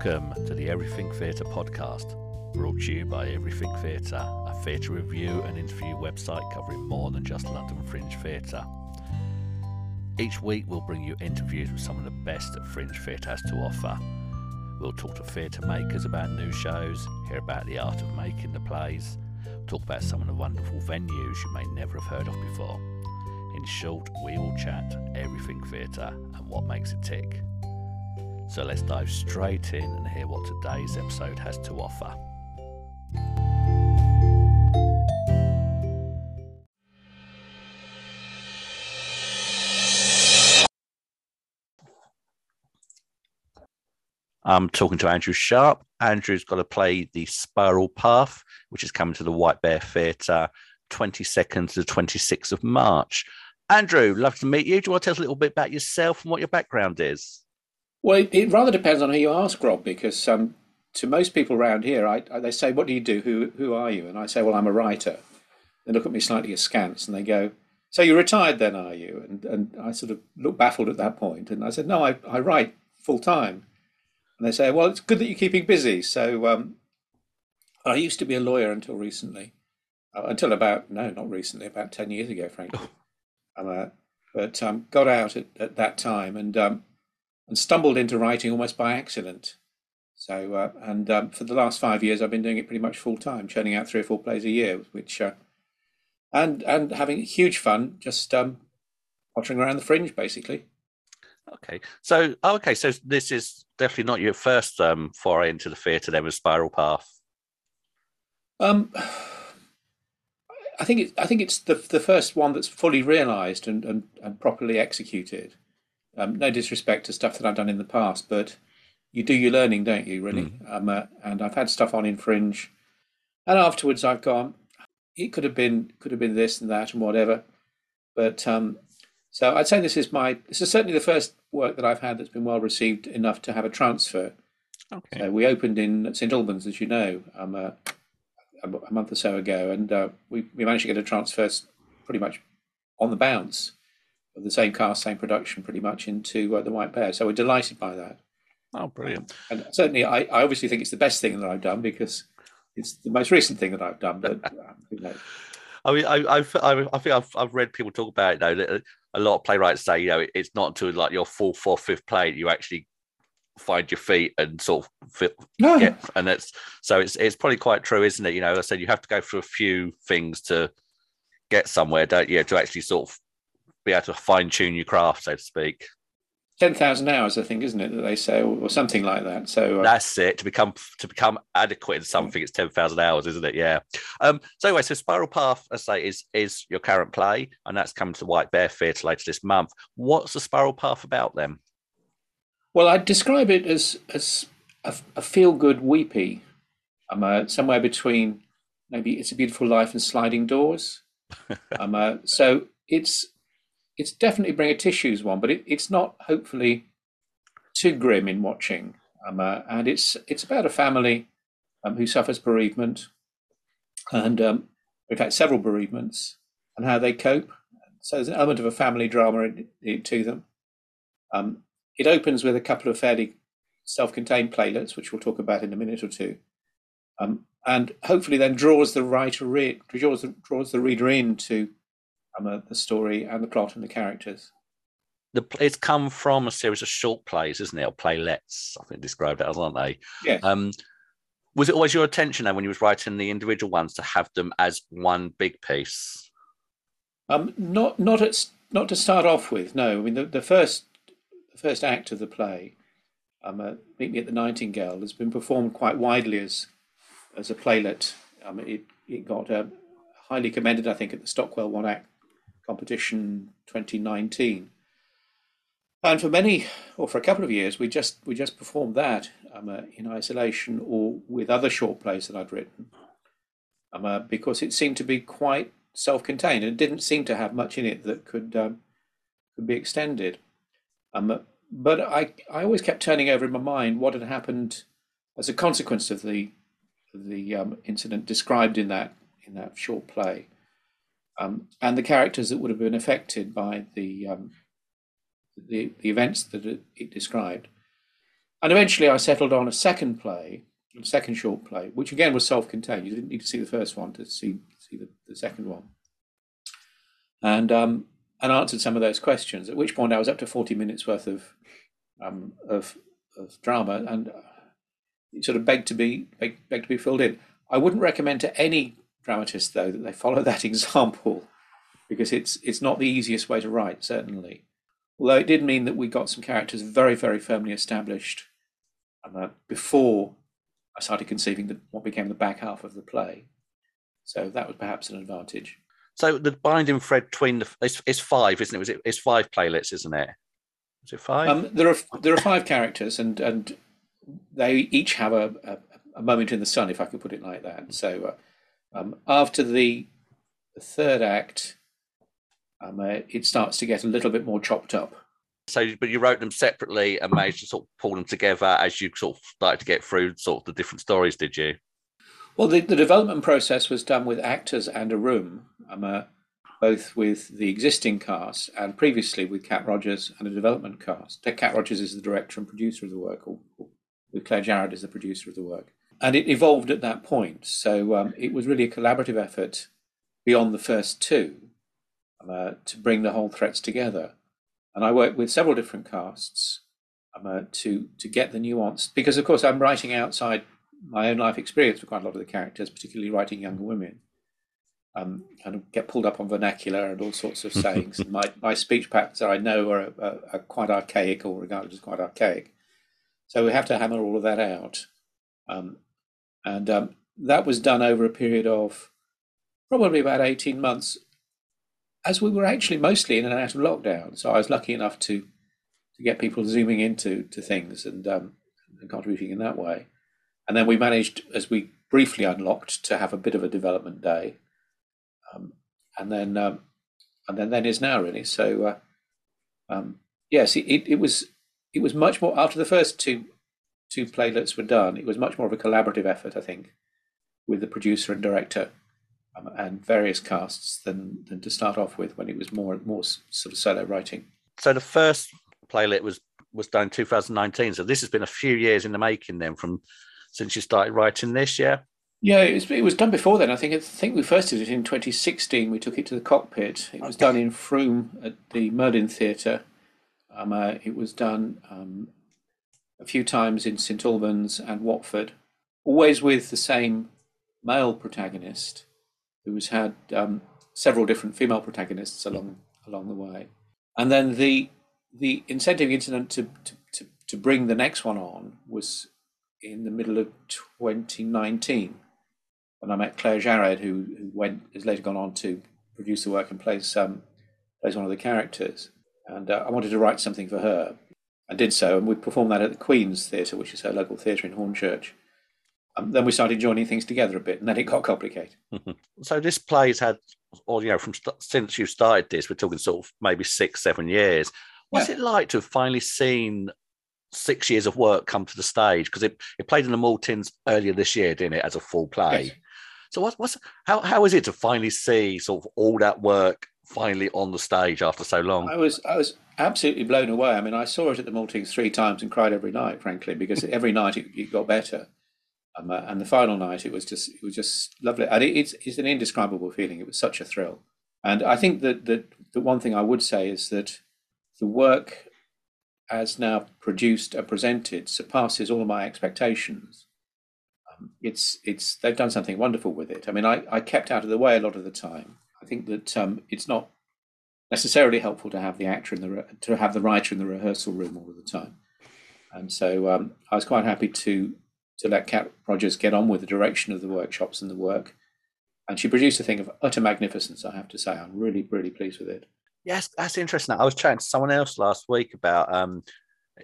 Welcome to the Everything Theatre podcast, brought to you by Everything Theatre, a theatre review and interview website covering more than just London Fringe Theatre. Each week, we'll bring you interviews with some of the best that Fringe Theatre has to offer. We'll talk to theatre makers about new shows, hear about the art of making the plays, talk about some of the wonderful venues you may never have heard of before. In short, we will chat everything theatre and what makes it tick. So let's dive straight in and hear what today's episode has to offer. I'm talking to Andrew Sharpe. Andrew's got to play the Spiral Path, which is coming to the White Bear Theatre 22nd to the 26th of March. Andrew, love to meet you. Do you want to tell us a little bit about yourself and what your background is? Well, it, it rather depends on who you ask, Rob, because um, to most people around here, I, I, they say, "What do you do? Who who are you?" And I say, "Well, I'm a writer." They look at me slightly askance and they go, "So you're retired then, are you?" And and I sort of look baffled at that point, and I said, "No, I, I write full time." And they say, "Well, it's good that you're keeping busy." So um, I used to be a lawyer until recently, uh, until about no, not recently, about ten years ago, frankly. Um, uh, but um, got out at, at that time and um, and stumbled into writing almost by accident. So, uh, and um, for the last five years, I've been doing it pretty much full time, churning out three or four plays a year, which, uh, and and having huge fun, just um, pottering around the fringe, basically. Okay, so oh, okay, so this is definitely not your first um, foray into the theatre. There was Spiral Path. Um, I think it, I think it's the the first one that's fully realised and, and and properly executed. Um, no disrespect to stuff that I've done in the past, but you do your learning, don't you? Really. Mm. Um, uh, and I've had stuff on in Fringe, and afterwards I've gone. It could have been could have been this and that and whatever, but um, so I'd say this is my this is certainly the first work that I've had that's been well received enough to have a transfer. Okay. So we opened in St Albans, as you know, um, uh, a month or so ago, and uh, we we managed to get a transfer pretty much on the bounce of the same cast, same production, pretty much into uh, the White Bear. So we're delighted by that. Oh, brilliant! And certainly, I, I obviously think it's the best thing that I've done because it's the most recent thing that I've done. But um, I mean, I, I, I think I've, I've read people talk about it though. That a lot of playwrights say, you know, it's not until like your fourth, fourth, fifth play you actually find your feet and sort of fit, no. get, and it's so it's it's probably quite true, isn't it? You know, I said you have to go through a few things to get somewhere, don't you? To actually sort of be able to fine tune your craft, so to speak. Ten thousand hours, I think, isn't it that they say, or something like that. So uh... that's it. To become to become adequate in something, it's ten thousand hours, isn't it? Yeah. Um. So anyway, so Spiral Path, I say, is is your current play, and that's coming to White Bear Theatre later this month. What's the Spiral Path about then? Well, I'd describe it as as a, a feel good weepy. I'm uh, somewhere between maybe It's a Beautiful Life and Sliding Doors. um, uh, so it's it's definitely bring a tissues one, but it, it's not hopefully too grim in watching. Um, uh, and it's it's about a family um, who suffers bereavement, and um, in fact several bereavements, and how they cope. So there's an element of a family drama in, in, to them. Um, it opens with a couple of fairly self-contained playlets, which we'll talk about in a minute or two, um, and hopefully then draws the writer in, draws the, draws the reader into um, the story and the plot and the characters. The, it's come from a series of short plays, isn't it? Or playlets, I think described it as, aren't they? Yeah. Um, was it always your intention then when you was writing the individual ones to have them as one big piece? Um, not not at not to start off with. No, I mean the, the first the first act of the play, um, uh, Meet Me at the Nightingale, has been performed quite widely as as a playlet. Um, it it got uh, highly commended, I think, at the Stockwell One Act competition 2019. And for many, or for a couple of years, we just we just performed that um, uh, in isolation or with other short plays that I'd written, um, uh, because it seemed to be quite self-contained and didn't seem to have much in it that could um, could be extended. Um, uh, but I I always kept turning over in my mind what had happened as a consequence of the the um, incident described in that in that short play um, and the characters that would have been affected by the um, the, the, events that it, it, described. and eventually I settled on a second play, a second short play, which again was self-contained. You didn't need to see the first one to see see the, the second one, and um, and answered some of those questions. At which point I was up to forty minutes worth of um, of, of drama, and it sort of begged to be begged, begged to be filled in. I wouldn't recommend to any dramatist though that they follow that example because it's it's not the easiest way to write certainly. Although it did mean that we got some characters very very firmly established uh, before I started conceiving the, what became the back half of the play. So that was perhaps an advantage. So the binding thread between the it's, it's five isn't it? Was it it's five playlets isn't it? Is it five? Um, there are there are five characters and and they each have a, a, a moment in the sun if I could put it like that. So uh, um, after the the third act um, uh, it starts to get a little bit more chopped up. So, but you wrote them separately and managed to sort of pull them together as you sort of started to get through sort of the different stories, did you? Well, the, the development process was done with actors and a room, um, uh, both with the existing cast and previously with Cat Rogers and a development cast. Cat Rogers is the director and producer of the work, or, or with Claire Jarrett as the producer of the work. And it evolved at that point. So um, it was really a collaborative effort beyond the first two uh, to bring the whole threats together. And I worked with several different casts um, uh, to to get the nuance because, of course, I'm writing outside my own life experience for quite a lot of the characters, particularly writing younger women. Um, kind of get pulled up on vernacular and all sorts of sayings. and my, my speech patterns I know are, are, are, quite archaic or regarded as quite archaic. So we have to hammer all of that out. Um, and um, that was done over a period of probably about 18 months as we were actually mostly in and out of lockdown. So I was lucky enough to to get people zooming into to things and, um, and contributing in that way. And then we managed, as we briefly unlocked, to have a bit of a development day. Um, and then um, and then then is now really. So uh, um, yes, it, it was it was much more after the first two two playlets were done. It was much more of a collaborative effort, I think, with the producer and director um, and various casts than than to start off with when it was more more sort of solo writing. So the first playlet was was done in 2019. So this has been a few years in the making then from since you started writing this, yeah. Yeah, it was, it was done before then. I think I think we first did it in 2016. We took it to the cockpit. It was done in Frome at the Merlin Theatre. Um, uh, it was done um, a few times in St Albans and Watford, always with the same male protagonist who's had um, several different female protagonists along along the way. And then the the incentive incident to, to, to, to bring the next one on was in the middle of 2019 when I met Claire Jarrett, who, who went has later gone on to produce the work and plays um, plays one of the characters. And uh, I wanted to write something for her. I did so, and we performed that at the Queen's Theatre, which is her local theatre in Hornchurch. Um, then we started joining things together a bit, and then it got complicated. so this play's had, or you know, from st- since you started this, we're talking sort of maybe six, seven years. What's yeah. it like to have finally seen six years of work come to the stage? Because it, it played in the Maltings earlier this year, didn't it, as a full play? Yes. So what's what's how how is it to finally see sort of all that work finally on the stage after so long? I was I was absolutely blown away. I mean, I saw it at the Maltings three times and cried every night, frankly, because every night it, it got better. Um, uh, and the final night, it was just it was just lovely, and it, it's it's an indescribable feeling. It was such a thrill, and I think that that the one thing I would say is that the work, as now produced and presented, surpasses all of my expectations. Um, it's it's they've done something wonderful with it. I mean, I, I kept out of the way a lot of the time. I think that um, it's not necessarily helpful to have the actor in the to have the writer in the rehearsal room all of the time, and so um, I was quite happy to to let Cat Rogers get on with the direction of the workshops and the work. And she produced a thing of utter magnificence, I have to say. I'm really, really pleased with it. Yes, that's interesting. I was chatting to someone else last week about um,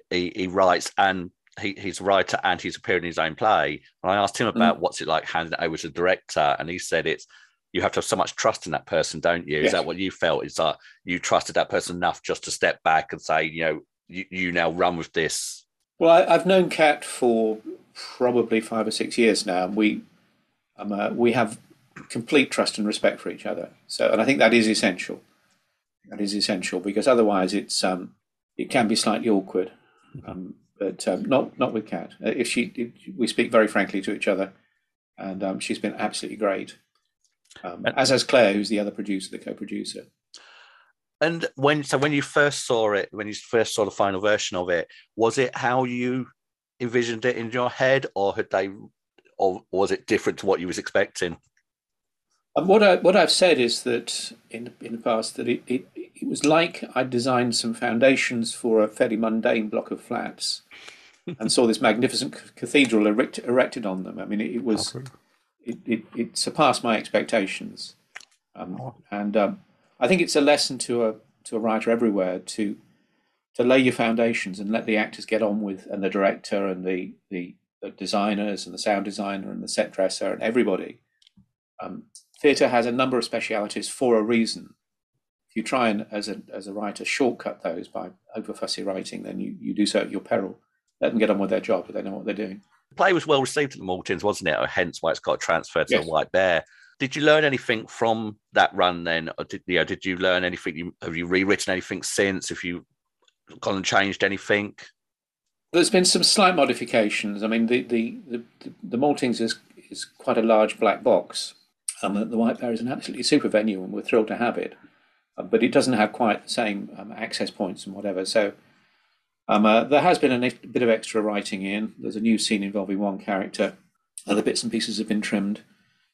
he, he writes and he, he's a writer and he's appeared in his own play. And I asked him mm. about mm. what's it like handing it over to the director, and he said it's you have to have so much trust in that person, don't you? Is that what you felt? Is that you trusted that person enough just to step back and say, you know, you, you now run with this? Well, I, have known Cat for probably five or six years now, and we um, uh, we have complete trust and respect for each other. So, and I think that is essential. That is essential because otherwise, it's um, it can be slightly awkward. Um, but um, not not with Kat. Uh, if she, if we speak very frankly to each other, and um, she's been absolutely great. Um, as has Claire, who's the other producer, the co-producer. And when so when you first saw it, when you first saw the final version of it, was it how you envisioned it in your head, or had they, or was it different to what you was expecting? And what I what I've said is that in in the past that it, it, it was like I designed some foundations for a fairly mundane block of flats, and saw this magnificent cathedral erect, erected on them. I mean, it, it was it, it, it surpassed my expectations, um, oh. and um, I think it's a lesson to a to a writer everywhere to to lay your foundations and let the actors get on with and the director and the the, the designers and the sound designer and the set dresser and everybody. Um, theatre has a number of specialities for a reason. If you try and, as a, as a writer, shortcut those by over fussy writing, then you, you do so at your peril. Let them get on with their job, but they know what they're doing. Play was well received at the Maltings, wasn't it? Or Hence why it's got transferred to yes. the White Bear. Did you learn anything from that run then? Or did, you know, did you learn anything? You, have you rewritten anything since? Have you gone and changed anything? There's been some slight modifications. I mean, the the the, the Maltings is is quite a large black box, and the White Bear is an absolutely super venue, and we're thrilled to have it. Uh, but it doesn't have quite the same um, access points and whatever. So um, uh, there has been a, bit of extra writing in. There's a new scene involving one character. Other bits and pieces have been trimmed.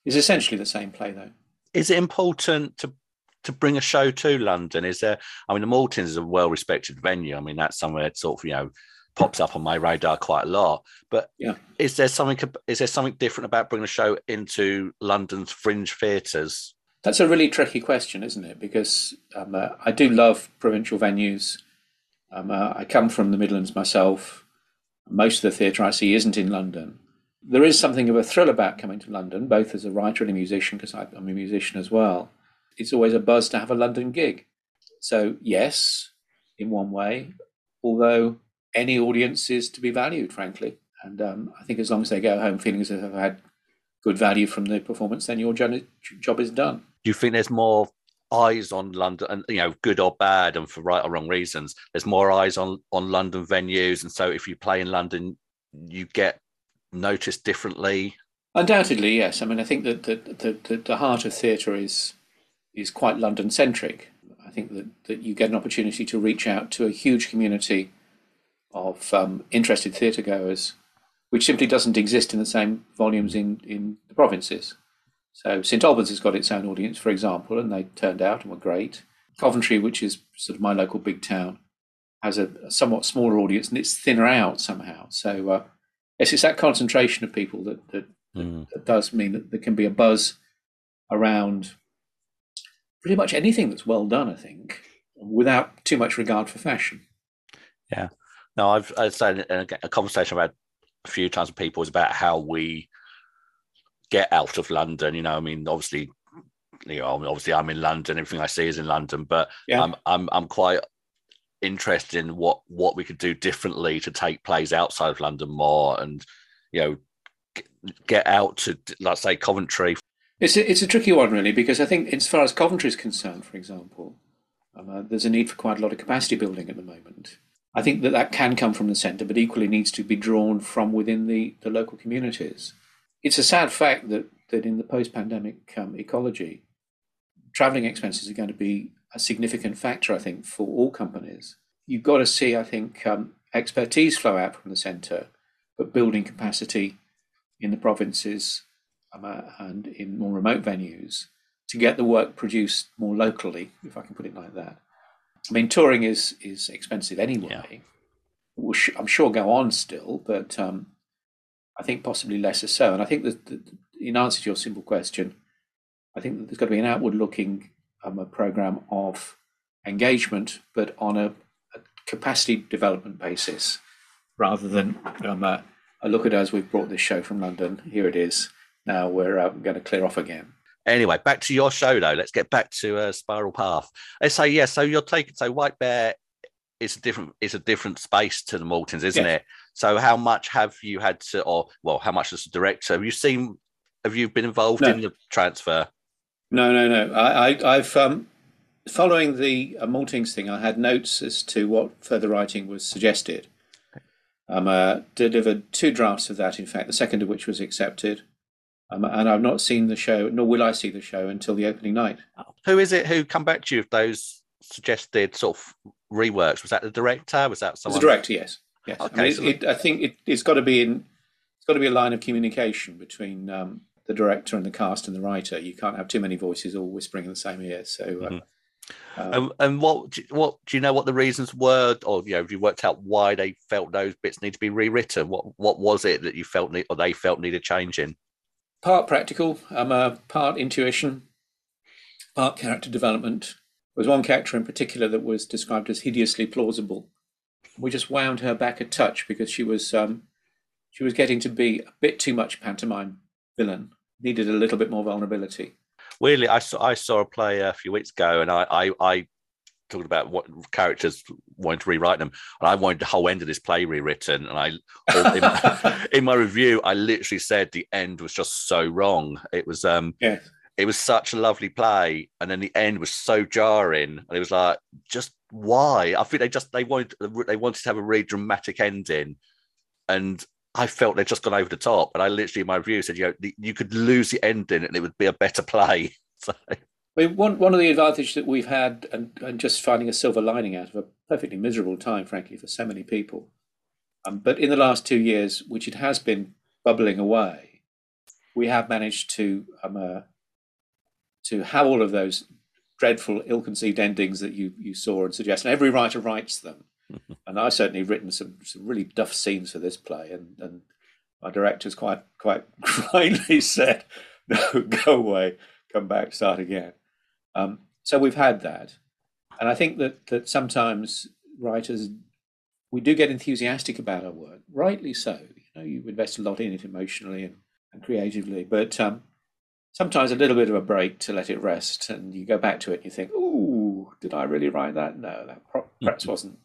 It's essentially the same play, though. Is it important to to bring a show to London? Is there? I mean, the Maltings is a well respected venue. I mean, that's somewhere that sort of you know pops up on my radar quite a lot. But yeah. is there something is there something different about bringing a show into London's fringe theatres? That's a really tricky question, isn't it? Because um, uh, I do love provincial venues. Um, uh, I come from the Midlands myself. Most of the theatre I see isn't in London. There is something of a thrill about coming to London, both as a writer and a musician, because I'm a musician as well. It's always a buzz to have a London gig. So, yes, in one way, although any audience is to be valued, frankly. And um, I think as long as they go home feeling as if they've had good value from the performance, then your job is done. Do you think there's more eyes on London, and you know, good or bad, and for right or wrong reasons? There's more eyes on on London venues, and so if you play in London, you get noticed differently. Undoubtedly, yes. I mean, I think that the the, the, the heart of theatre is is quite London centric. I think that, that you get an opportunity to reach out to a huge community of um, interested theatre goers, which simply doesn't exist in the same volumes in, in the provinces. So St Albans has got its own audience, for example, and they turned out and were great. Coventry, which is sort of my local big town, has a, a somewhat smaller audience and it's thinner out somehow. So uh, yes, it's that concentration of people that that, mm. that does mean that there can be a buzz around pretty much anything that's well done. I think, without too much regard for fashion. Yeah, no, I've, I've said a conversation about a few times with people is about how we get out of London. You know, I mean, obviously, you know, obviously I'm in London. Everything I see is in London, but yeah. I'm I'm I'm quite interested in what what we could do differently to take plays outside of London more, and you know, get out to let's say Coventry. It's a, it's a tricky one really because I think as far as Coventry is concerned, for example, um, uh, there's a need for quite a lot of capacity building at the moment. I think that that can come from the centre, but equally needs to be drawn from within the, the local communities. It's a sad fact that, that in the post pandemic um, ecology, travelling expenses are going to be a significant factor, I think, for all companies. You've got to see, I think, um, expertise flow out from the centre, but building capacity in the provinces um, uh, and in more remote venues to get the work produced more locally, if I can put it like that. I mean, touring is is expensive anyway. Yeah. Will sh- I'm sure go on still, but um, I think possibly lesser so. And I think that, that, in answer to your simple question, I think that there's got to be an outward-looking um, a program of engagement, but on a, a capacity development basis, rather than um, a, look at us. We've brought this show from London. Here it is. Now we're uh, going to clear off again. Anyway, back to your show though. Let's get back to uh, Spiral Path. Say yeah. So you're taking so White Bear is a different it's a different space to the Maltings, isn't it? So how much have you had to, or well, how much as a director have you seen? Have you been involved no. in the transfer? No, no, no. I, I have um, following the uh, Maltings thing. I had notes as to what further writing was suggested. Um, uh, delivered two drafts of that, in fact, the second of which was accepted. Um, and I've not seen the show, nor will I see the show until the opening night. Who is it who come back to you with those suggested sort of reworks? Was that the director? Was that someone? The director, yes. Yes. Okay, I, mean, so- it, it, I think it, it's got to be in. It's got to be a line of communication between um, the director and the cast and the writer. You can't have too many voices all whispering in the same ear. So, uh, Mhm. um, And, and what do what do you know what the reasons were, or you know, have you worked out why they felt those bits need to be rewritten? What what was it that you felt need, or they felt needed changing? part practical, um, uh, part intuition, part character development. There was one character in particular that was described as hideously plausible. We just wound her back a touch because she was um, she was getting to be a bit too much pantomime villain. Needed a little bit more vulnerability. Weirdly, I saw I saw a play a few weeks ago, and I I, I talked about what characters wanted to rewrite them, and I wanted the whole end of this play rewritten. And I in, in my review, I literally said the end was just so wrong. It was um Yeah. It was such a lovely play, and then the end was so jarring, and it was like, just why? I think they just they wanted they wanted to have a really dramatic ending, and I felt they'd just gone over the top. And I literally in my review said, you know, you could lose the ending, and it would be a better play. So I mean, one one of the advantages that we've had, and, and just finding a silver lining out of a perfectly miserable time, frankly, for so many people. Um, but in the last two years, which it has been bubbling away, we have managed to um, uh, to have all of those dreadful, ill-conceived endings that you you saw and suggest. And every writer writes them, and I've certainly written some some really duff scenes for this play, and and my director's quite quite rightly said, "No, go away, come back, start again." Um, so we've had that, and I think that that sometimes writers we do get enthusiastic about our work, rightly so. You know, you invest a lot in it emotionally and, and creatively, but um, sometimes a little bit of a break to let it rest, and you go back to it and you think, "Ooh, did I really write that? No, that perhaps wasn't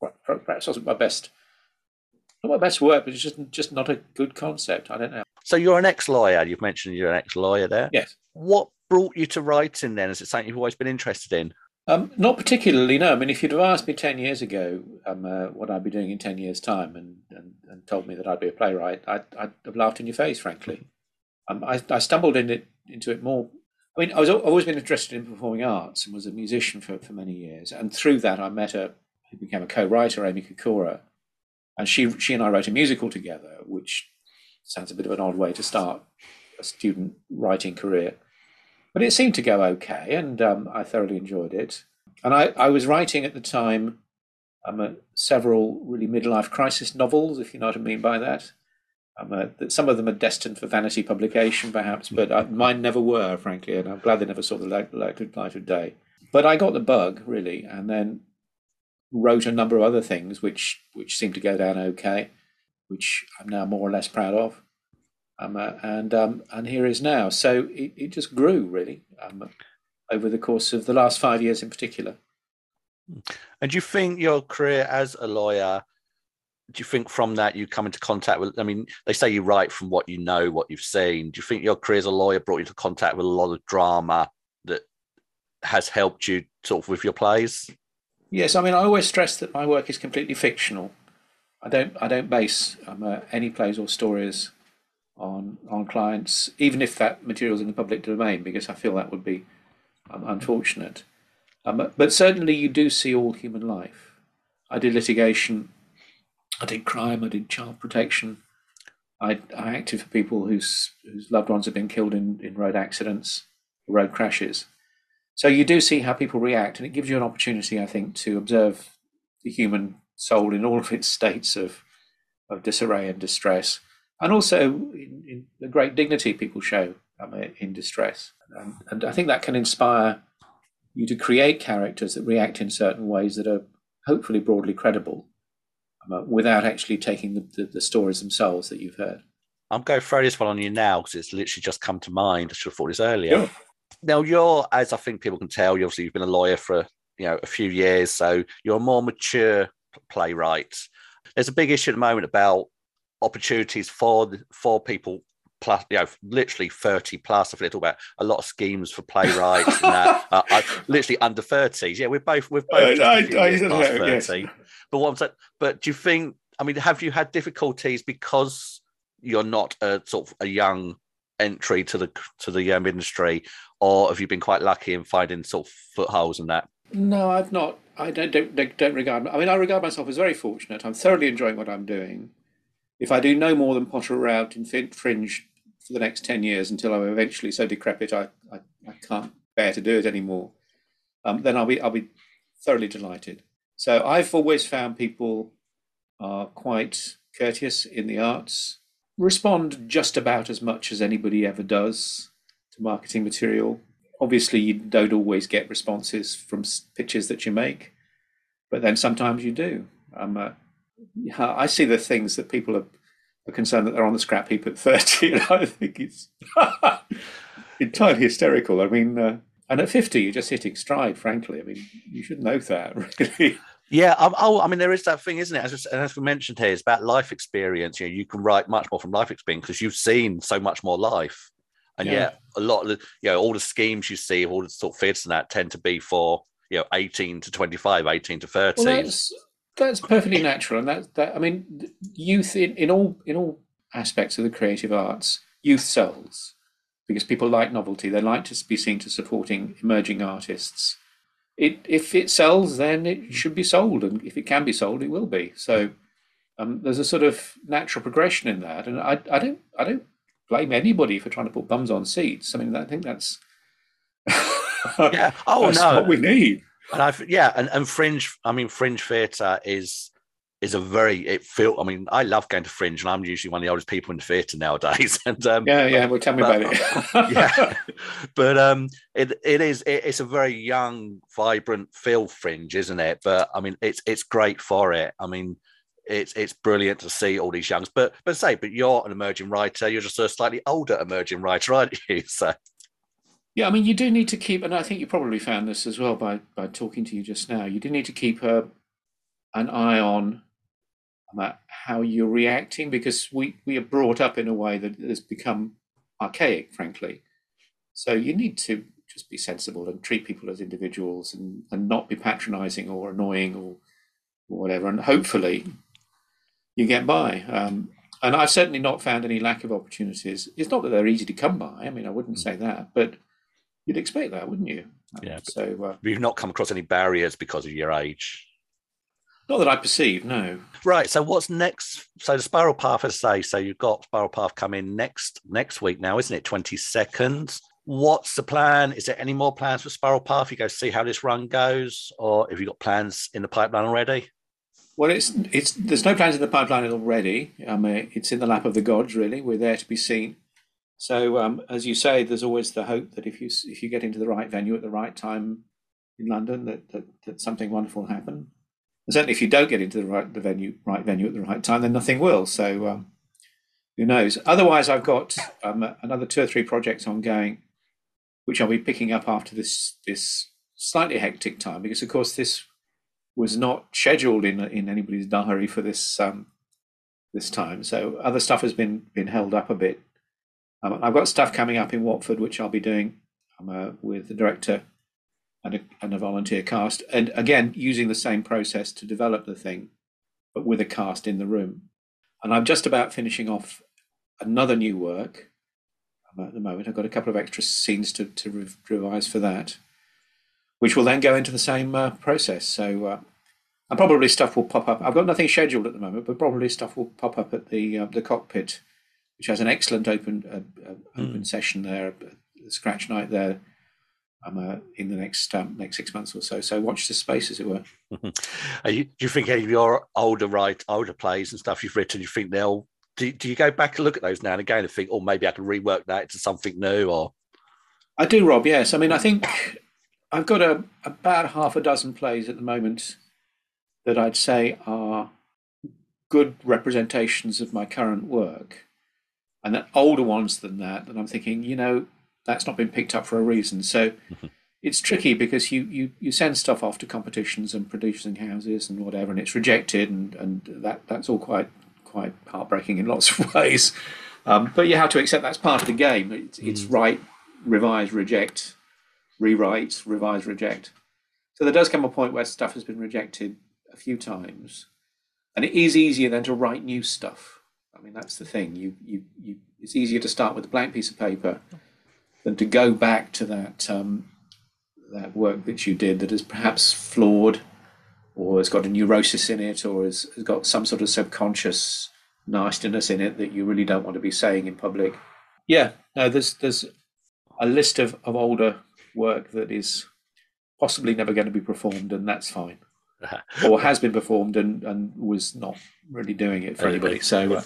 perhaps wasn't my best." Not my best work, but it's just just not a good concept. I don't know. So you're an ex-lawyer. You've mentioned you're an ex-lawyer there. Yes. What brought you to writing then? Is it something you've always been interested in? Um, not particularly, no. I mean, if you'd have asked me 10 years ago um, uh, what I'd be doing in 10 years' time and, and, and told me that I'd be a playwright, I'd, I'd have laughed in your face, frankly. Um, I, I stumbled in it, into it more. I mean, I was, I've always been interested in performing arts and was a musician for, for many years. And through that, I met a who became a co writer, Amy Kokora. And she, she and I wrote a musical together, which sounds a bit of an odd way to start a student writing career. But it seemed to go okay, and um, I thoroughly enjoyed it. And I, I was writing at the time um, several really midlife crisis novels, if you know what I mean by that. Some of them are destined for vanity publication, perhaps, but I, mine never were, frankly, and I'm glad they never saw the light, light, light of day. But I got the bug, really, and then wrote a number of other things which which seemed to go down okay, which I'm now more or less proud of. Um, uh, and um, and here is now. So it, it just grew really um, over the course of the last five years in particular. And do you think your career as a lawyer, do you think from that you come into contact with? I mean, they say you write from what you know, what you've seen. Do you think your career as a lawyer brought you into contact with a lot of drama that has helped you sort of with your plays? Yes, I mean I always stress that my work is completely fictional. I don't I don't base um, uh, any plays or stories on on clients, even if that material is in the public domain, because I feel that would be um, unfortunate. Um, but- certainly you do see all human life. I did litigation, I did crime, I did child protection. I, I acted for people whose whose loved ones have been killed in, in road accidents, road crashes. So you do see how people react, and it gives you an opportunity, I think, to observe the human soul in all of its states of of disarray and distress, and also in, in the great dignity people show um, in distress. And, and I think that can inspire you to create characters that react in certain ways that are hopefully broadly credible, without actually taking the, the, the stories themselves that you've heard. I'm going to throw this one on you now because it's literally just come to mind. I should have thought this earlier. Now you're, as I think people can tell, you obviously you've been a lawyer for you know a few years, so you're a more mature playwright. There's a big issue at the moment about opportunities for for people plus, you know, literally 30 plus. I feel talk about a lot of schemes for playwrights and that. Uh, I, literally under 30s. Yeah, we're both we're both Uh, I- I years don't past know, yes. 30. But what I'm saying, but do you think I mean, have you had difficulties because you're not a sort of a young entry to the to the um, industry, or have you been quite lucky in finding sort of footholds in that? No, I've not. I don't, don't, don't regard. I mean, I regard myself as very fortunate. I'm thoroughly enjoying what I'm doing. If I do no more than potter around in fringe for the next ten years until I'm eventually so decrepit I, I, I can't bear to do it anymore, um, then I'll be I'll be thoroughly delighted. So I've always found people are quite courteous in the arts, respond just about as much as anybody ever does to marketing material. Obviously, you don't always get responses from pitches that you make, but then sometimes you do. I see the things that people are, are concerned that they're on the scrap heap at 30, and I think it's entirely hysterical. I mean, uh, and at 50, you're just hitting stride, frankly. I mean, you should know that, really. Yeah, um, oh, I mean, there is that thing, isn't it? As, as we mentioned here, it's about life experience. You know, you can write much more from life experience because you've seen so much more life. And yeah. yet, a lot of the, you know, all the schemes you see, all the sort of fits and that tend to be for, you know, 18 to 25, 18 to 30. Well, that's, perfectly natural. And that, that I mean, youth in, in all in all aspects of the creative arts, youth sells because people like novelty. They like to be seen to supporting emerging artists it if it sells, then it should be sold, and if it can be sold, it will be. So um, there's a sort of natural progression in that, and I, I don't I don't blame anybody for trying to put bums on seats. I mean, I think that's yeah. Oh that's no, what we need. And I yeah, and, and fringe. I mean, fringe theatre is is a very it feel. I mean, I love going to Fringe, and I'm usually one of the oldest people in the theatre nowadays. And um, yeah, yeah, well, tell me but, about it. yeah, but um, it it is it, it's a very young, vibrant feel Fringe, isn't it? But I mean, it's it's great for it. I mean. It's it's brilliant to see all these youngs, but but say, but you're an emerging writer. You're just a slightly older emerging writer, aren't you? So yeah, I mean, you do need to keep, and I think you probably found this as well by by talking to you just now. You do need to keep a, an eye on how you're reacting because we, we are brought up in a way that has become archaic, frankly. So you need to just be sensible and treat people as individuals and, and not be patronizing or annoying or, or whatever. And hopefully you get by. Um, and I've certainly not found any lack of opportunities. It's not that they're easy to come by. I mean, I wouldn't say that, but you'd expect that, wouldn't you? Yeah. So uh, you've not come across any barriers because of your age. Not that I perceive, no. Right. So what's next? So the Spiral Path, as I say, so you've got Spiral Path coming next next week now, isn't it? Twenty seconds. What's the plan? Is there any more plans for Spiral Path? You go see how this run goes, or have you got plans in the pipeline already? Well, it's it's there's no plans in the pipeline already. I mean, it's in the lap of the gods. Really, we're there to be seen. So, um, as you say, there's always the hope that if you if you get into the right venue at the right time in London, that that, that something wonderful will happen. And certainly, if you don't get into the right the venue right venue at the right time, then nothing will. So um, who knows? Otherwise, I've got um, another two or three projects ongoing, which I'll be picking up after this this slightly hectic time, because of course this was not scheduled in in anybody's diary for this um, this time. So other stuff has been been held up a bit. Um, I've got stuff coming up in Watford, which I'll be doing um, uh, with the director and a, and a volunteer cast. And again, using the same process to develop the thing, but with a cast in the room. And I'm just about finishing off another new work at the moment. I've got a couple of extra scenes to, to revise for that, which will then go into the same uh, process. So, uh, and probably stuff will pop up. I've got nothing scheduled at the moment, but probably stuff will pop up at the uh, the cockpit, which has an excellent open uh, uh, open mm. session there, the scratch night there um, uh, in the next um, next six months or so. So watch the space, as it were. you, do you think any of your older right older plays and stuff you've written, you think they'll do, do you go back and look at those now and again and think, oh, maybe I can rework that into something new? Or I do, Rob. Yes, I mean, I think I've got a about half a dozen plays at the moment that I'd say are good representations of my current work, and then older ones than that. And I'm thinking, you know, that's not been picked up for a reason. So mm-hmm. it's tricky because you, you, you send stuff off to competitions and producing houses and whatever, and it's rejected, and, and that that's all quite quite heartbreaking in lots of ways. Um, but you have to accept that's part of the game. It's, mm. it's write, revise, reject, rewrite, revise, reject. So there does come a point where stuff has been rejected a few times. and it is easier than to write new stuff. I mean, that's the thing. You, you, you, it's easier to start with a blank piece of paper than to go back to that um, that work that you did that is perhaps flawed, or has got a neurosis in it, or has, has got some sort of subconscious nastiness in it that you really don't want to be saying in public. Yeah, no, there's there's a list of, of older work that is possibly never going to be performed, and that's fine. or has been performed and, and was not really doing it for anybody. So uh,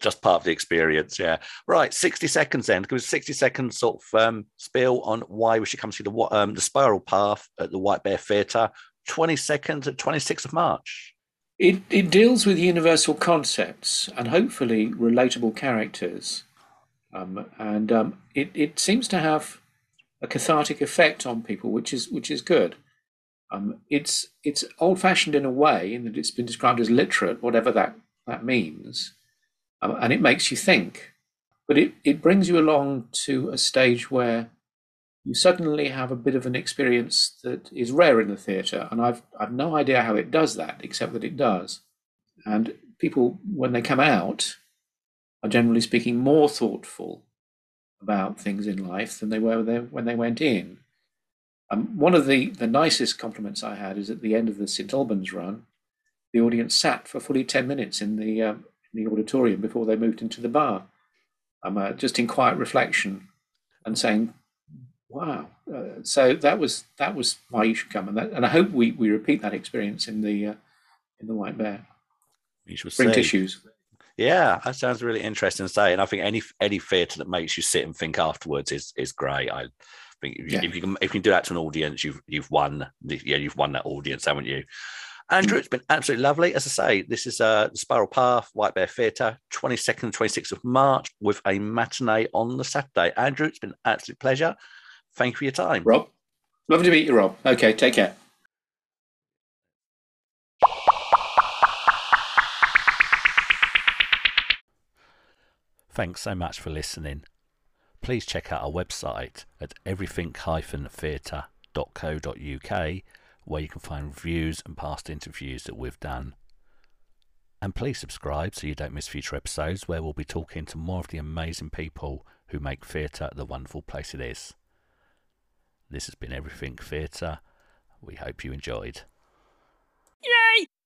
just part of the experience, yeah. Right, sixty seconds then. Give us sixty seconds sort of um, spiel on why we should come see the um, the Spiral Path at the White Bear Theatre. Twenty seconds at twenty sixth of March. It it deals with universal concepts and hopefully relatable characters, um, and um, it it seems to have a cathartic effect on people, which is which is good. Um, it's it's old fashioned in a way in that it's been described as literate, whatever that that means, and it makes you think. But it, it brings you along to a stage where you suddenly have a bit of an experience that is rare in the theatre, and I've I've no idea how it does that, except that it does. And people, when they come out, are generally speaking more thoughtful about things in life than they were when they went in. Um, one of the, the nicest compliments I had is at the end of the St Albans run, the audience sat for fully 10 minutes in the, um, in the auditorium before they moved into the bar, um, uh, just in quiet reflection and saying, wow. Uh, so that was that was why you should come. And, that, and I hope we, we repeat that experience in the, uh, in the White Bear. You should Bring tissues. Yeah, that sounds really interesting to say. And I think any any theatre that makes you sit and think afterwards is is great. I think if, yeah. if you can if you can do that to an audience, you've you've won. Yeah, you've won that audience, haven't you? Andrew, it's been absolutely lovely. As I say, this is uh, the Spiral Path, White Bear Theatre, 22nd, 26th of March, with a matinee on the Saturday. Andrew, it's been an absolute pleasure. Thank you for your time. Rob, lovely to meet you, Rob. Okay, take care. Thanks so much for listening. Please check out our website at everything-theatre.co.uk where you can find reviews and past interviews that we've done. And please subscribe so you don't miss future episodes where we'll be talking to more of the amazing people who make theatre the wonderful place it is. This has been Everything Theatre. We hope you enjoyed.